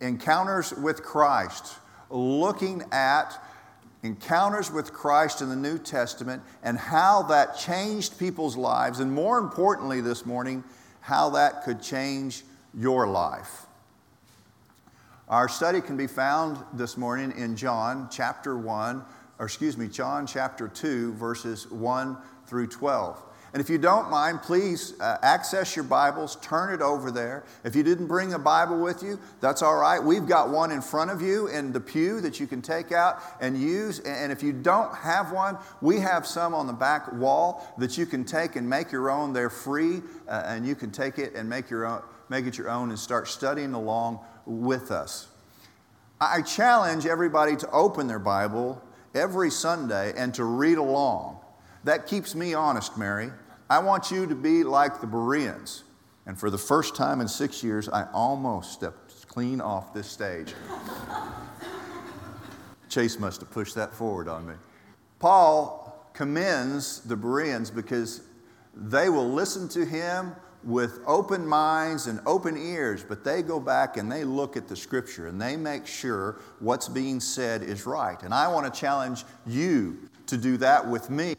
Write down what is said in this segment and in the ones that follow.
Encounters with Christ, looking at encounters with Christ in the New Testament and how that changed people's lives, and more importantly, this morning, how that could change your life. Our study can be found this morning in John chapter 1, or excuse me, John chapter 2, verses 1 through 12. And if you don't mind, please uh, access your Bibles, turn it over there. If you didn't bring a Bible with you, that's all right. We've got one in front of you in the pew that you can take out and use. And if you don't have one, we have some on the back wall that you can take and make your own. They're free, uh, and you can take it and make, your own, make it your own and start studying along with us. I challenge everybody to open their Bible every Sunday and to read along. That keeps me honest, Mary. I want you to be like the Bereans. And for the first time in six years, I almost stepped clean off this stage. Chase must have pushed that forward on me. Paul commends the Bereans because they will listen to him with open minds and open ears, but they go back and they look at the scripture and they make sure what's being said is right. And I want to challenge you to do that with me.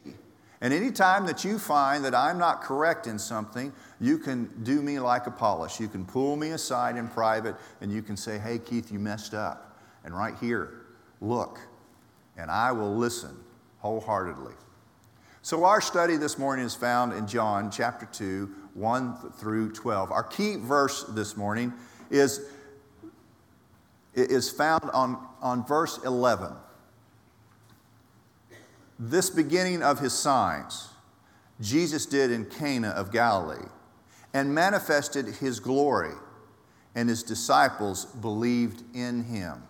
And anytime that you find that I'm not correct in something, you can do me like Apollos. You can pull me aside in private and you can say, Hey, Keith, you messed up. And right here, look. And I will listen wholeheartedly. So, our study this morning is found in John chapter 2, 1 through 12. Our key verse this morning is, is found on, on verse 11 this beginning of his signs Jesus did in Cana of Galilee and manifested his glory, and his disciples believed in him.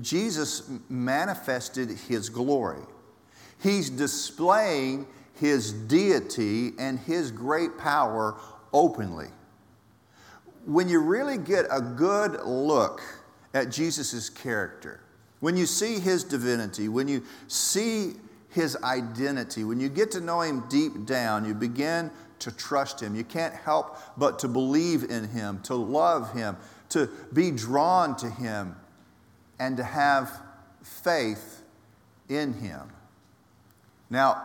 Jesus manifested his glory. He's displaying his deity and his great power openly. When you really get a good look at Jesus' character, when you see his divinity, when you see his identity, when you get to know him deep down, you begin to trust him. You can't help but to believe in him, to love him, to be drawn to him, and to have faith in him. Now,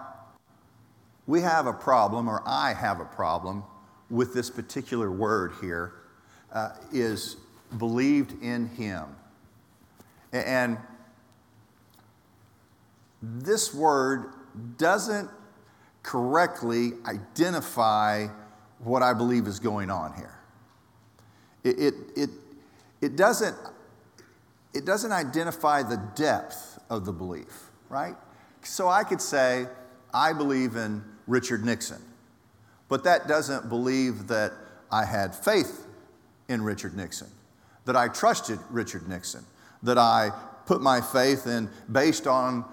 we have a problem, or I have a problem, with this particular word here. Uh, is believed in him. And this word doesn't correctly identify what I believe is going on here. It, it, it, it, doesn't, it doesn't identify the depth of the belief, right? So I could say, I believe in Richard Nixon, but that doesn't believe that I had faith in Richard Nixon, that I trusted Richard Nixon, that I put my faith in based on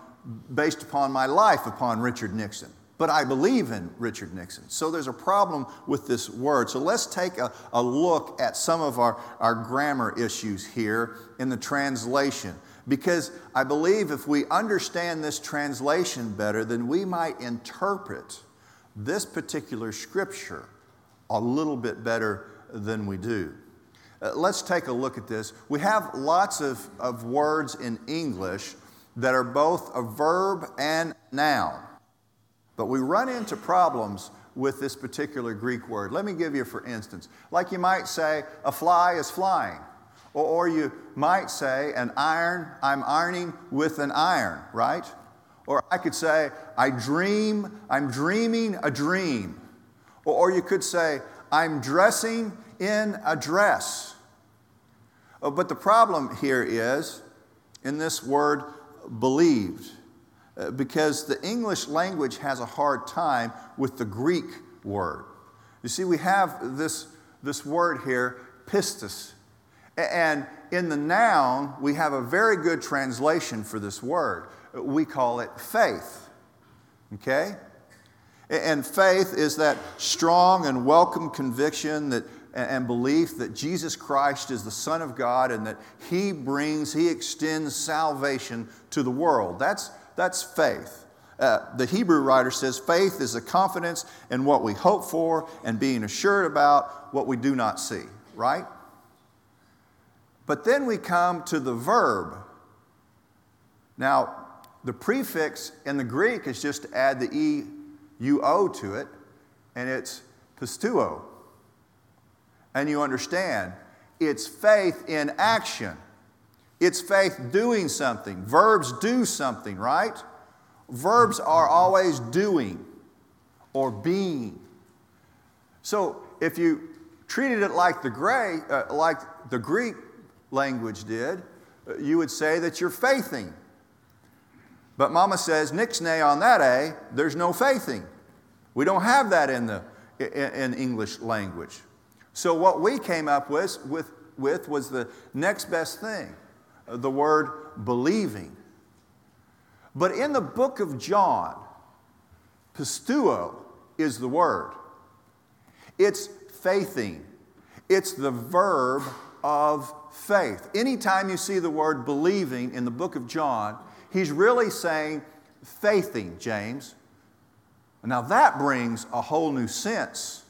based upon my life upon Richard Nixon. But I believe in Richard Nixon. So there's a problem with this word. So let's take a, a look at some of our, our grammar issues here in the translation. Because I believe if we understand this translation better, then we might interpret this particular scripture a little bit better than we do. Uh, let's take a look at this. We have lots of, of words in English that are both a verb and noun. But we run into problems with this particular Greek word. Let me give you, for instance, like you might say, a fly is flying. Or, or you might say, an iron, I'm ironing with an iron, right? Or I could say, I dream, I'm dreaming a dream. Or, or you could say, I'm dressing in a dress. Oh, but the problem here is in this word believed, uh, because the English language has a hard time with the Greek word. You see, we have this, this word here, pistis. And in the noun, we have a very good translation for this word. We call it faith. Okay? And faith is that strong and welcome conviction that and belief that Jesus Christ is the Son of God and that He brings, He extends salvation to the world. That's, that's faith. Uh, the Hebrew writer says faith is a confidence in what we hope for and being assured about what we do not see, right? But then we come to the verb. Now, the prefix in the Greek is just to add the E U O to it, and it's pisteuo. And you understand, it's faith in action. It's faith doing something. Verbs do something, right? Verbs are always doing or being. So if you treated it like the, gray, uh, like the Greek language did, uh, you would say that you're faithing. But Mama says, "Nix nixnay on that A, there's no faithing. We don't have that in the in English language. So what we came up with, with, with was the next best thing, uh, the word believing. But in the book of John, pisteuo is the word. It's faithing. It's the verb of faith. Anytime you see the word believing in the book of John, he's really saying faithing, James. Now that brings a whole new sense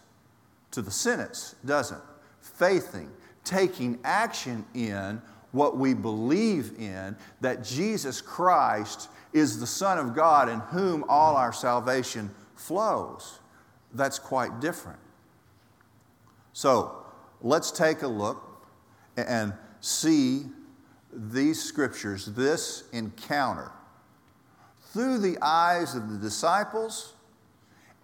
to the sentence, doesn't it? Faithing, taking action in what we believe in, that Jesus Christ is the Son of God in whom all our salvation flows. That's quite different. So let's take a look and see these scriptures, this encounter, through the eyes of the disciples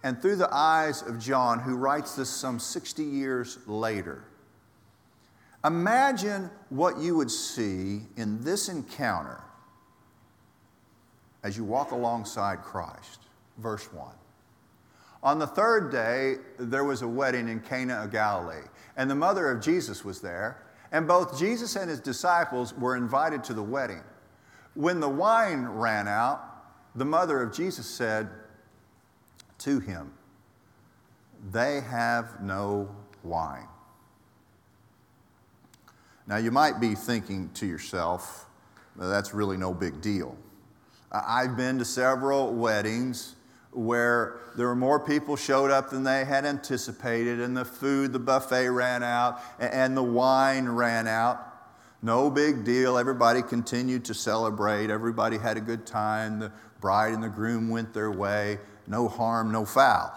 and through the eyes of John, who writes this some 60 years later. Imagine what you would see in this encounter as you walk alongside Christ. Verse 1. On the third day, there was a wedding in Cana of Galilee, and the mother of Jesus was there, and both Jesus and his disciples were invited to the wedding. When the wine ran out, the mother of Jesus said to him, They have no wine. Now, you might be thinking to yourself, that's really no big deal. I've been to several weddings where there were more people showed up than they had anticipated, and the food, the buffet ran out, and the wine ran out. No big deal. Everybody continued to celebrate. Everybody had a good time. The bride and the groom went their way. No harm, no foul.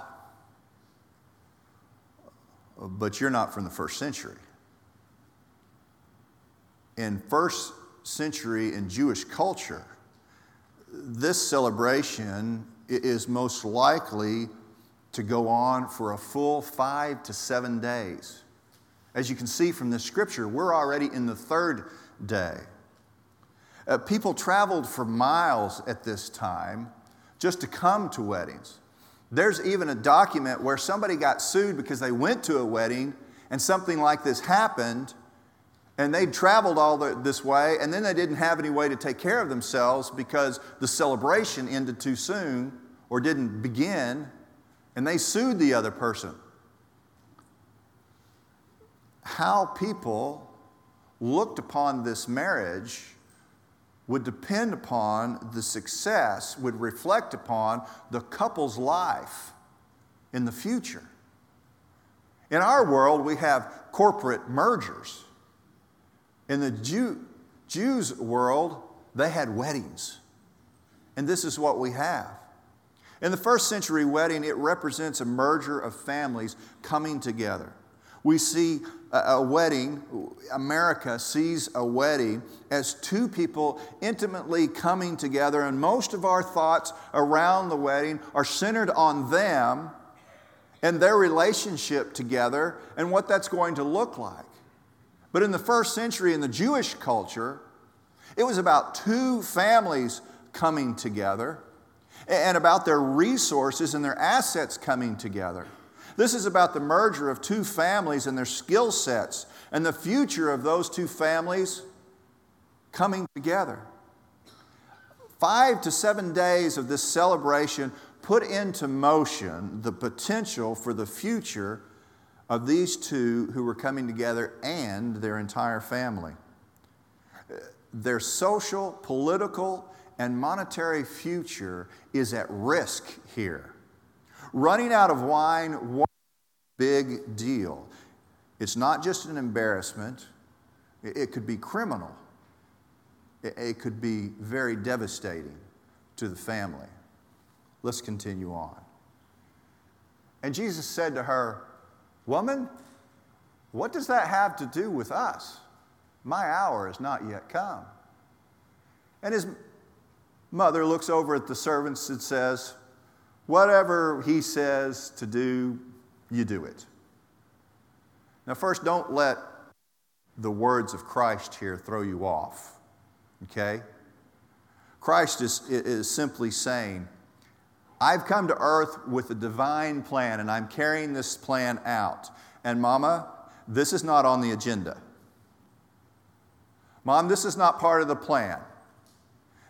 But you're not from the first century. In first century in Jewish culture, this celebration is most likely to go on for a full five to seven days. As you can see from this scripture, we're already in the third day. Uh, people traveled for miles at this time just to come to weddings. There's even a document where somebody got sued because they went to a wedding and something like this happened, and they'd traveled all the, this way, and then they didn't have any way to take care of themselves because the celebration ended too soon or didn't begin, and they sued the other person. How people looked upon this marriage would depend upon the success, would reflect upon the couple's life in the future. In our world, we have corporate mergers. In the Jew, Jews' world, they had weddings. And this is what we have. In the first century wedding, it represents a merger of families coming together. We see a, wedding, America sees a wedding as two people intimately coming together, and most of our thoughts around the wedding are centered on them and their relationship together and what that's going to look like. But in the first century, in the Jewish culture, it was about two families coming together and about their resources and their assets coming together. This is about the merger of two families and their skill sets and the future of those two families coming together. Five to seven days of this celebration put into motion the potential for the future of these two who were coming together and their entire family. Their social, political, and monetary future is at risk here. Running out of wine a big deal. It's not just an embarrassment, it could be criminal, it could be very devastating to the family. Let's continue on. And Jesus said to her, Woman, what does that have to do with us? My hour has not yet come. And his mother looks over at the servants and says, Whatever he says to do, you do it. Now, first, don't let the words of Christ here throw you off, okay? Christ is, is simply saying, I've come to earth with a divine plan and I'm carrying this plan out. And, Mama, this is not on the agenda. Mom, this is not part of the plan.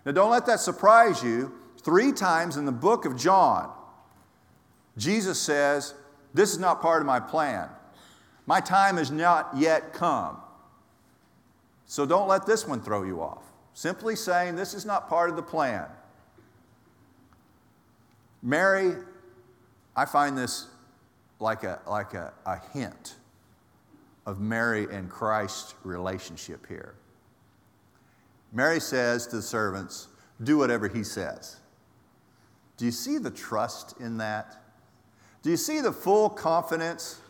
Now, don't let that surprise you. Three times in the book of John, Jesus says, This is not part of my plan. My time has not yet come. So don't let this one throw you off. Simply saying, This is not part of the plan. Mary, I find this like a, like a, a hint of Mary and Christ's relationship here. Mary says to the servants, Do whatever he says. Do you see the trust in that? Do you see the full confidence?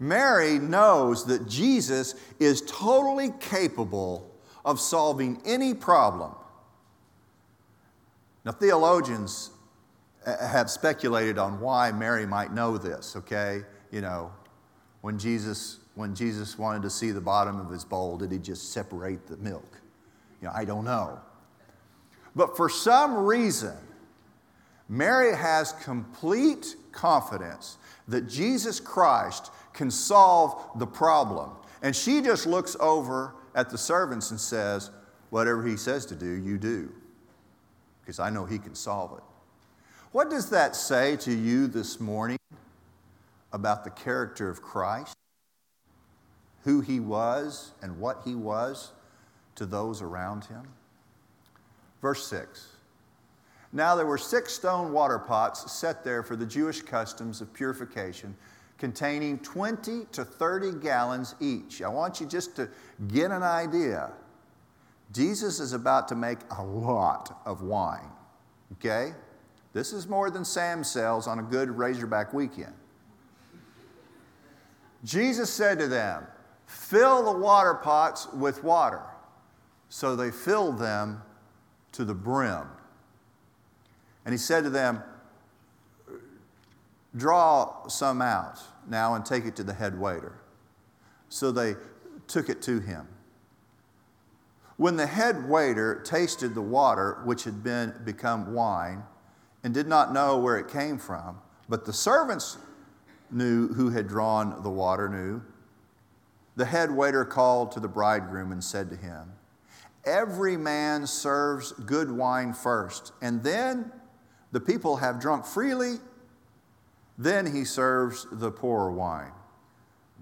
Mary knows that Jesus is totally capable of solving any problem. Now, theologians uh, have speculated on why Mary might know this, okay? You know, when Jesus, when Jesus wanted to see the bottom of his bowl, did he just separate the milk? You know, I don't know. But for some reason, Mary has complete confidence that Jesus Christ can solve the problem. And she just looks over at the servants and says, Whatever he says to do, you do, because I know he can solve it. What does that say to you this morning about the character of Christ? Who he was and what he was to those around him? Verse 6 Now there were six stone water pots set there for the Jewish customs of purification, containing 20 to 30 gallons each. I want you just to get an idea. Jesus is about to make a lot of wine, okay? This is more than Sam sells on a good Razorback weekend. Jesus said to them, Fill the water pots with water. So they filled them to the brim. And he said to them, Draw some out now and take it to the head waiter. So they took it to him. When the head waiter tasted the water, which had been become wine, and did not know where it came from. But the servants knew who had drawn the water, knew. The head waiter called to the bridegroom and said to him, Every man serves good wine first, and then the people have drunk freely. Then he serves the poor wine.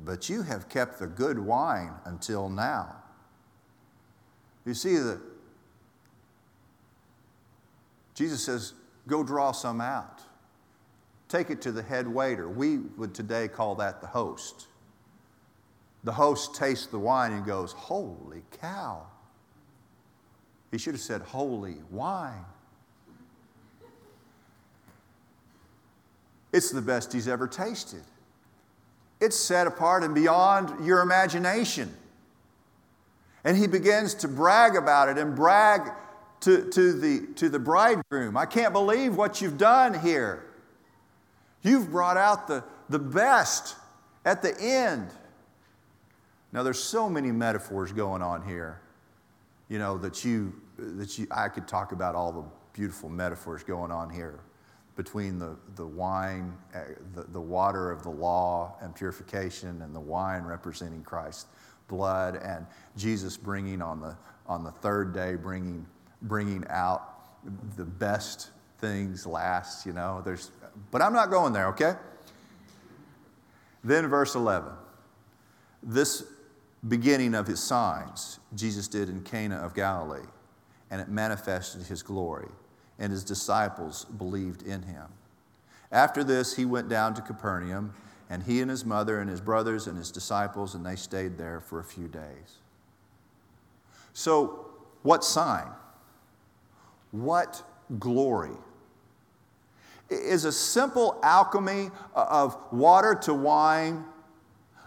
But you have kept the good wine until now. You see that Jesus says, Go draw some out. Take it to the head waiter. We would today call that the host. The host tastes the wine and goes, Holy cow. He should have said, Holy wine. It's the best he's ever tasted. It's set apart and beyond your imagination. And he begins to brag about it and brag to, to, the, to the bridegroom. I can't believe what you've done here. You've brought out the, the best at the end. Now, there's so many metaphors going on here, you know, that you, that you, I could talk about all the beautiful metaphors going on here between the, the wine, uh, the, the water of the law and purification, and the wine representing Christ's blood, and Jesus bringing on the, on the third day, bringing bringing out the best things last, you know. There's, but I'm not going there, okay? Then, verse 11. This beginning of his signs Jesus did in Cana of Galilee, and it manifested his glory, and his disciples believed in him. After this, he went down to Capernaum, and he and his mother and his brothers and his disciples, and they stayed there for a few days. So, what sign? What glory? Is a simple alchemy of water to wine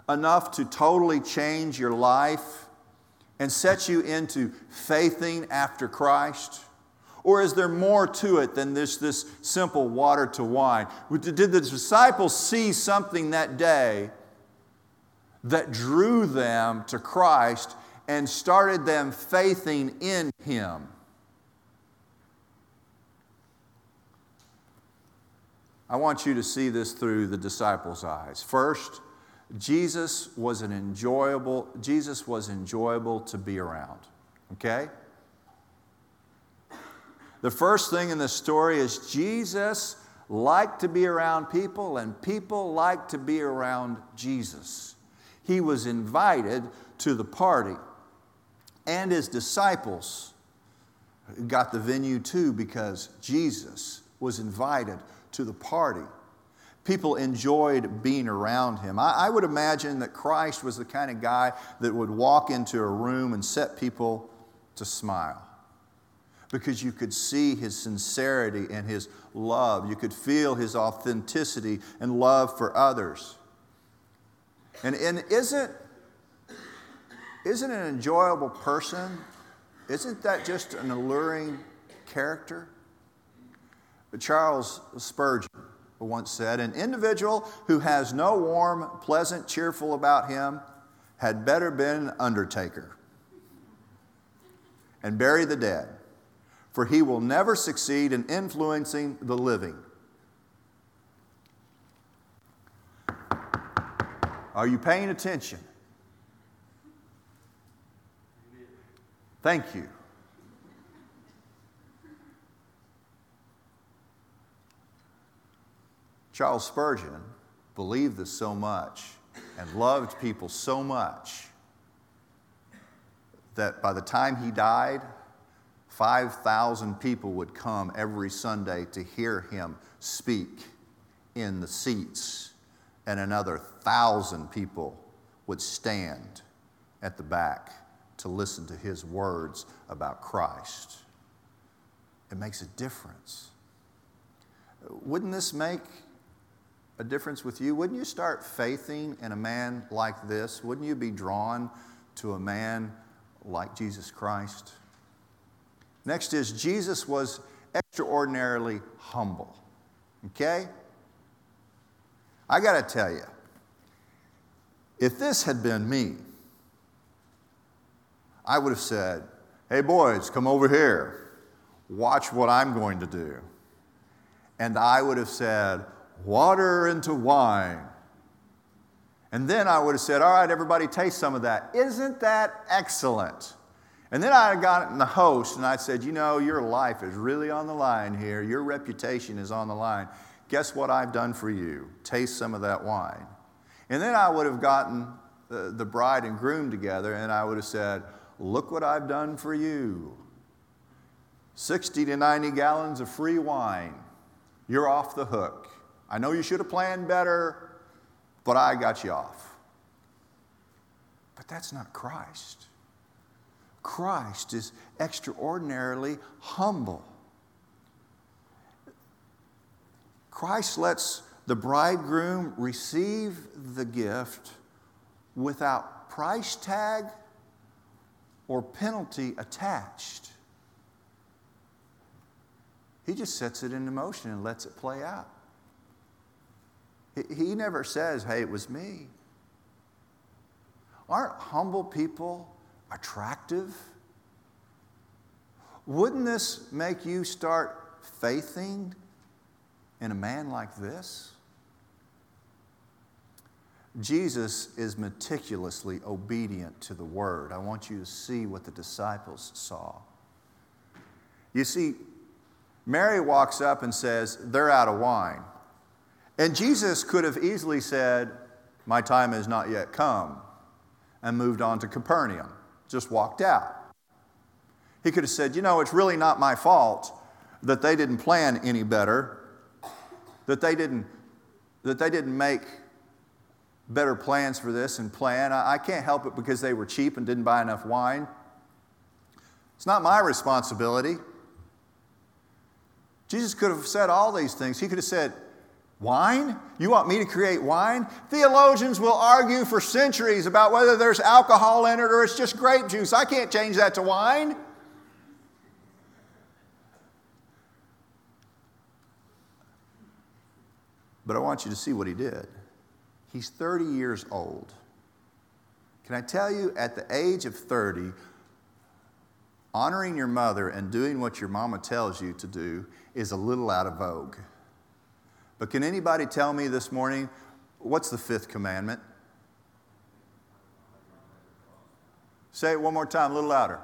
enough to totally change your life and set you into faithing after Christ? Or is there more to it than this, this simple water to wine? Did the disciples see something that day that drew them to Christ and started them faithing in Him? I want you to see this through the disciples' eyes. First, Jesus was an enjoyable, Jesus was enjoyable to be around. Okay? The first thing in the story is Jesus liked to be around people, and people liked to be around Jesus. He was invited to the party, and his disciples got the venue too because Jesus was invited to the party. People enjoyed being around him. I, I, would imagine that Christ was the kind of guy that would walk into a room and set people to smile because you could see his sincerity and his love. You could feel his authenticity and love for others. And, and isn't, isn't an enjoyable person, isn't that just an alluring character? But Charles Spurgeon once said, An individual who has no warm, pleasant, cheerful about him had better been an undertaker and bury the dead for he will never succeed in influencing the living. Are you paying attention? Thank you. Charles Spurgeon believed this so much and loved people so much that by the time he died, 5,000 people would come every Sunday to hear him speak in the seats, and another thousand people would stand at the back to listen to his words about Christ. It makes a difference. Wouldn't this make a difference with you? Wouldn't you start faithing in a man like this? Wouldn't you be drawn to a man like Jesus Christ? Next is Jesus was extraordinarily humble. Okay? I got to tell you, if this had been me, I would have said, Hey, boys, come over here. Watch what I'm going to do. And I would have said, Water into wine. And then I would have said, All right, everybody, taste some of that. Isn't that excellent? And then I got in the host and I said, You know, your life is really on the line here. Your reputation is on the line. Guess what I've done for you? Taste some of that wine. And then I would have gotten the, the bride and groom together and I would have said, Look what I've done for you 60 to 90 gallons of free wine. You're off the hook. I know you should have planned better, but I got you off. But that's not Christ. Christ is extraordinarily humble. Christ lets the bridegroom receive the gift without price tag or penalty attached. He just sets it into motion and lets it play out. He never says, hey, it was me. Aren't humble people attractive? Wouldn't this make you start faithing in a man like this? Jesus is meticulously obedient to the word. I want you to see what the disciples saw. You see, Mary walks up and says, They're out of wine. And Jesus could have easily said, My time has not yet come, and moved on to Capernaum just walked out. He could have said, You know, it's really not my fault that they didn't plan any better, that they didn't, that they didn't make better plans for this and plan. I, I can't help it because they were cheap and didn't buy enough wine. It's not my responsibility. Jesus could have said all these things. He could have said, Wine? You want me to create wine? Theologians will argue for centuries about whether there's alcohol in it or it's just grape juice. I can't change that to wine. But I want you to see what he did. He's 30 years old. Can I tell you, at the age of 30, honoring your mother and doing what your mama tells you to do is a little out of vogue. But can anybody tell me this morning what's the fifth commandment? Say it one more time, a little louder.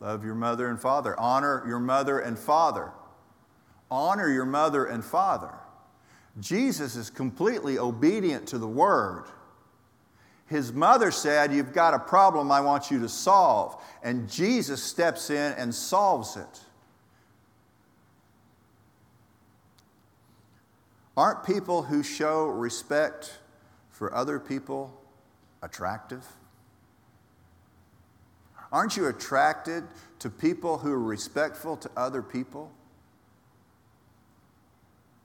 Love your mother and father. Honor your mother and father. Honor your mother and father. Jesus is completely obedient to the word. His mother said, You've got a problem I want you to solve. And Jesus steps in and solves it. Aren't people who show respect for other people attractive? Aren't you attracted to people who are respectful to other people?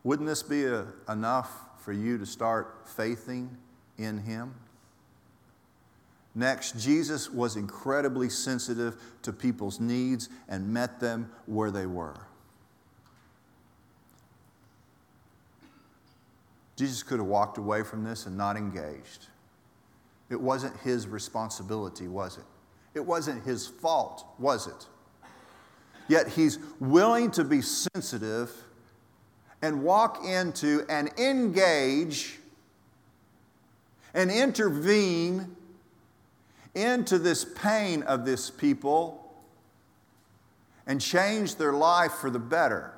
Wouldn't this be a, enough for you to start faithing in Him? Next, Jesus was incredibly sensitive to people's needs and met them where they were. Jesus could have walked away from this and not engaged. It wasn't his responsibility, was it? It wasn't his fault, was it? Yet he's willing to be sensitive and walk into and engage and intervene into this pain of this people and change their life for the better.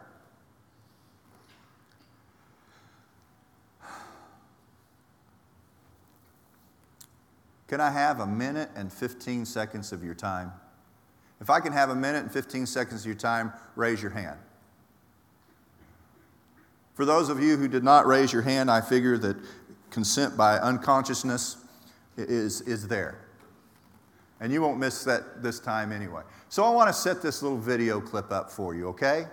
Can I have a minute and 15 seconds of your time? If I can have a minute and 15 seconds of your time, raise your hand. For those of you who did not raise your hand, I figure that consent by unconsciousness is, is there. And you won't miss that this time anyway. So I want to set this little video clip up for you, okay?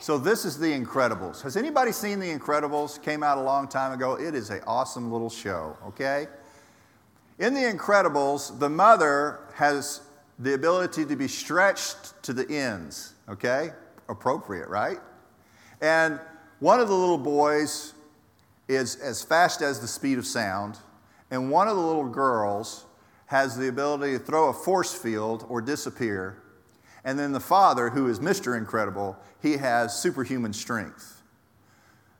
So this is The Incredibles. Has anybody seen The Incredibles? Came out a long time ago. It is an awesome little show, okay? In The Incredibles, the mother has the ability to be stretched to the ends, okay? Appropriate, right? And one of the little boys is as fast as the speed of sound, and one of the little girls has the ability to throw a force field or disappear. And then the father, who is Mr. Incredible, he has superhuman strength.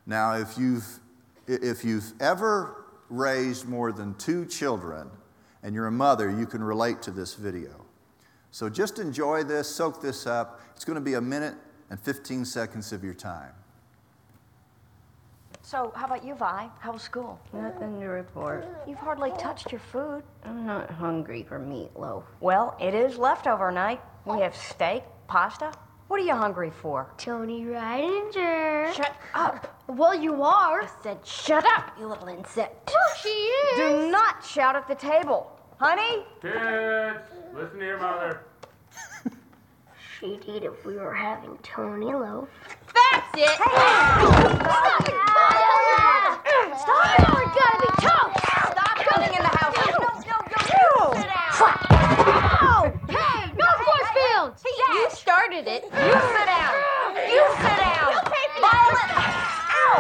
Now, if you've, if you've ever raised more than two children and you're a mother, you can relate to this video. So just enjoy this, soak this up. It's going to be a minute and 15 seconds of your time. So, how about you, Vi? How was school? Nothing to report. You've hardly touched your food. I'm not hungry for meatloaf. Well, it is leftover night. We have steak, pasta. What are you hungry for? Tony Rydinger. Shut up. Well, you are. I said, shut up, you little insect. Well, she is. Do not shout at the table. Honey? Kids, listen to your mother. She'd eat if we were having Tony loaf. That's it. Hey. Stop it! Stop it! We're gonna be toast! Stop coming in the house. No, no, no, no. Sit down. Started it. You sit down. You sit down. You pay for Violet. Ow!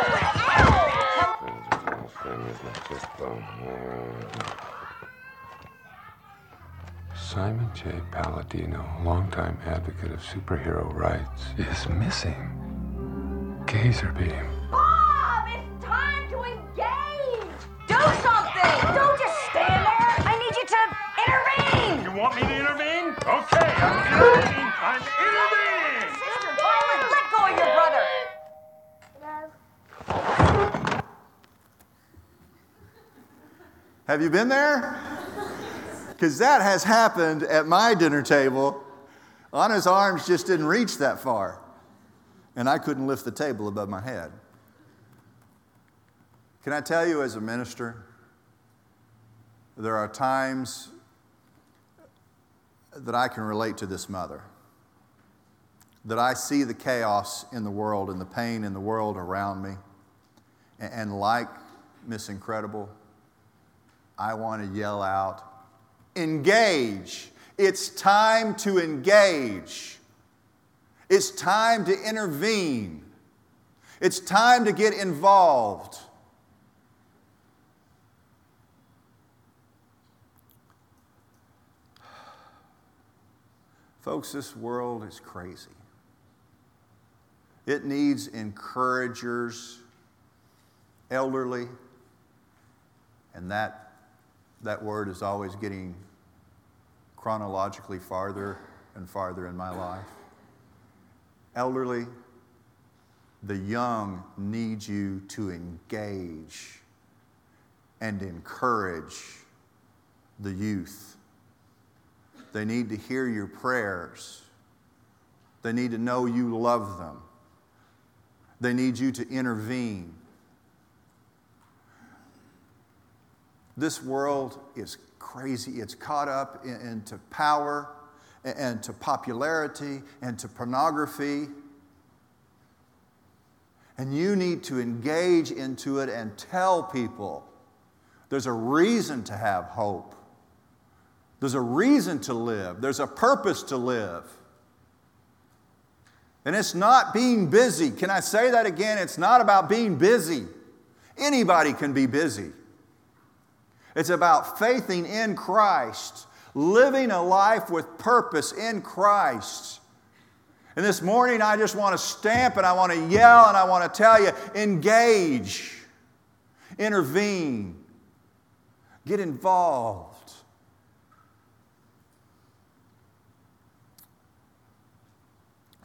Simon J. Paladino, longtime advocate of superhero rights, is missing. Gazerbeam. Bob, it's time to engage. Do something. Don't just stand there. I need you to intervene. You want me to intervene? Okay, I'm intervening. I'm intervening. Sister Violet, let go of your brother. Have you been there? Because that has happened at my dinner table. Anna's arms just didn't reach that far, and I couldn't lift the table above my head. Can I tell you, as a minister, there are times that I can relate to this mother. That I see the chaos in the world and the pain in the world around me. And, and like Miss Incredible, I want to yell out, engage. It's time to engage. It's time to intervene. It's time to get involved. Folks, this world is crazy. It needs encouragers, elderly, and that, that word is always getting chronologically farther and farther in my life. Elderly, the young need you to engage and encourage the youth. They need to hear your prayers. They need to know you love them. They need you to intervene. This world is crazy. It's caught up in, into power and to popularity and to pornography. And you need to engage into it and tell people there's a reason to have hope. There's a reason to live. There's a purpose to live. And it's not being busy. Can I say that again? It's not about being busy. Anybody can be busy. It's about faithing in Christ, living a life with purpose in Christ. And this morning, I just want to stamp and I want to yell and I want to tell you engage, intervene, get involved.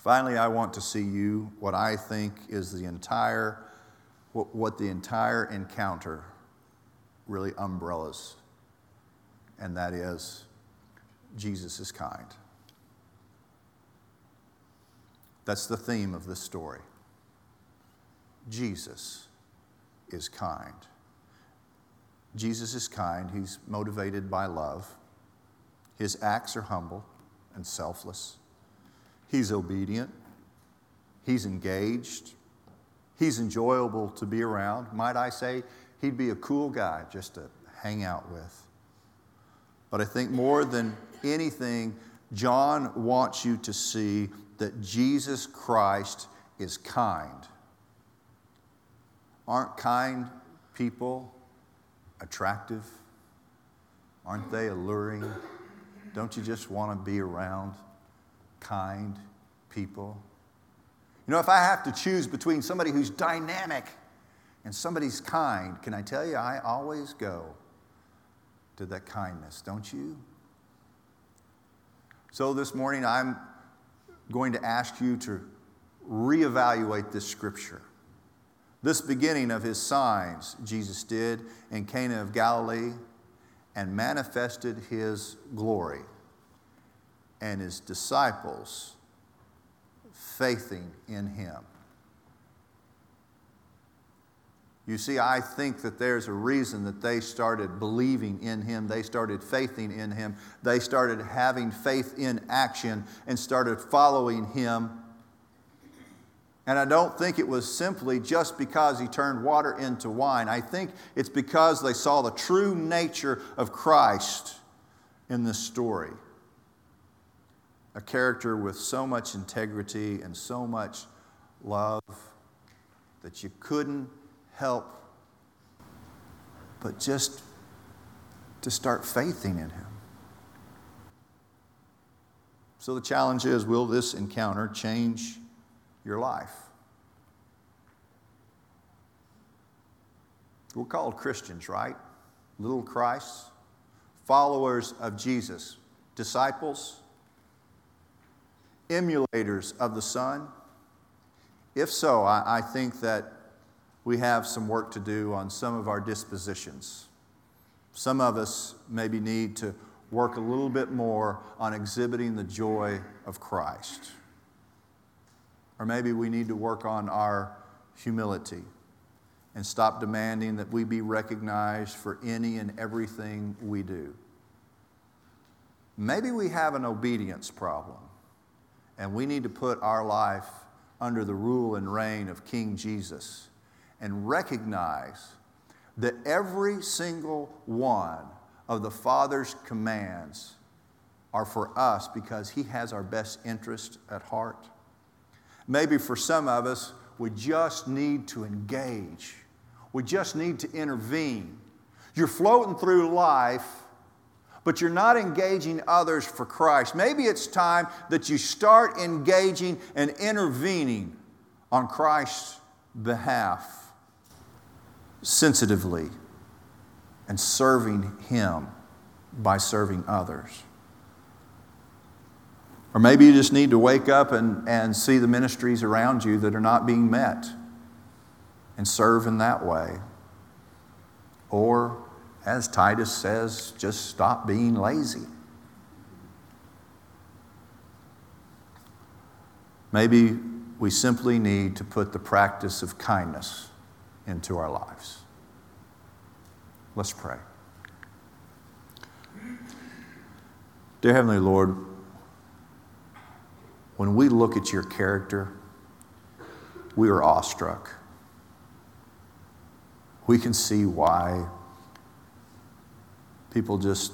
Finally, I want to see you what I think is the entire, what the entire encounter really umbrellas, and that is Jesus is kind. That's the theme of this story. Jesus is kind. Jesus is kind. He's motivated by love. His acts are humble and selfless. He's obedient. He's engaged. He's enjoyable to be around. Might I say, he'd be a cool guy just to hang out with. But I think more than anything, John wants you to see that Jesus Christ is kind. Aren't kind people attractive? Aren't they alluring? Don't you just want to be around kind people? You know, if I have to choose between somebody who's dynamic and somebody's kind, can I tell you, I always go to that kindness, don't you? So this morning, I'm going to ask you to reevaluate this scripture. This beginning of his signs Jesus did in Cana of Galilee and manifested his glory, and his disciples faithing in him. You see, I think that there's a reason that they started believing in him. They started faithing in him. They started having faith in action and started following him. And I don't think it was simply just because he turned water into wine. I think it's because they saw the true nature of Christ in this story. A character with so much integrity and so much love that you couldn't help but just to start faithing in Him. So the challenge is will this encounter change your life? We're called Christians, right? Little Christ, followers of Jesus, disciples, emulators of the Son. If so, I, I think that we have some work to do on some of our dispositions. Some of us maybe need to work a little bit more on exhibiting the joy of Christ. Or maybe we need to work on our humility and stop demanding that we be recognized for any and everything we do. maybe we have an obedience problem and we need to put our life under the rule and reign of King Jesus and recognize that every single one of the Father's commands are for us because He has our best interest at heart. Maybe for some of us, we just need to engage, we just need to intervene. You're floating through life, but you're not engaging others for Christ. Maybe it's time that you start engaging and intervening on Christ's behalf sensitively and serving Him by serving others. Or maybe you just need to wake up and, and see the ministries around you that are not being met and serve in that way. Or, as Titus says, just stop being lazy. Maybe we simply need to put the practice of kindness into our lives. Let's pray. Dear Heavenly Lord, when we look at your character, we are awestruck. We can see why people just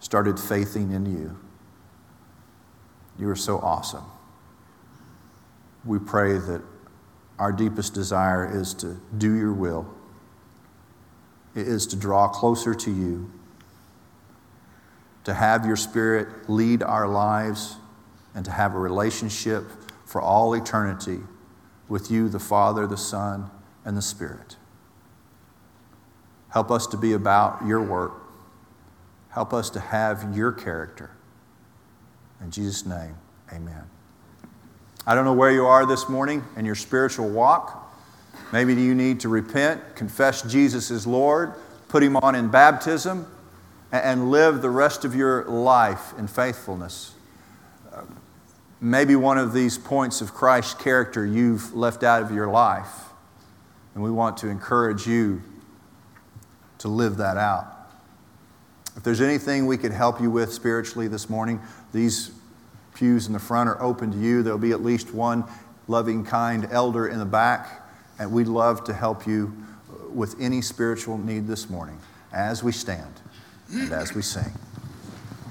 started faithing in you. You are so awesome. We pray that our deepest desire is to do your will, it is to draw closer to you, to have your Spirit lead our lives, and to have a relationship for all eternity with you, the Father, the Son, and the Spirit. Help us to be about your work. Help us to have your character. In Jesus' name, amen. I don't know where you are this morning in your spiritual walk. Maybe you need to repent, confess Jesus as Lord, put Him on in baptism, and live the rest of your life in faithfulness. Maybe one of these points of Christ's character you've left out of your life, and we want to encourage you to live that out. If there's anything we could help you with spiritually this morning, these pews in the front are open to you. There'll be at least one loving, kind elder in the back, and we'd love to help you uh, with any spiritual need this morning as we stand and as we sing.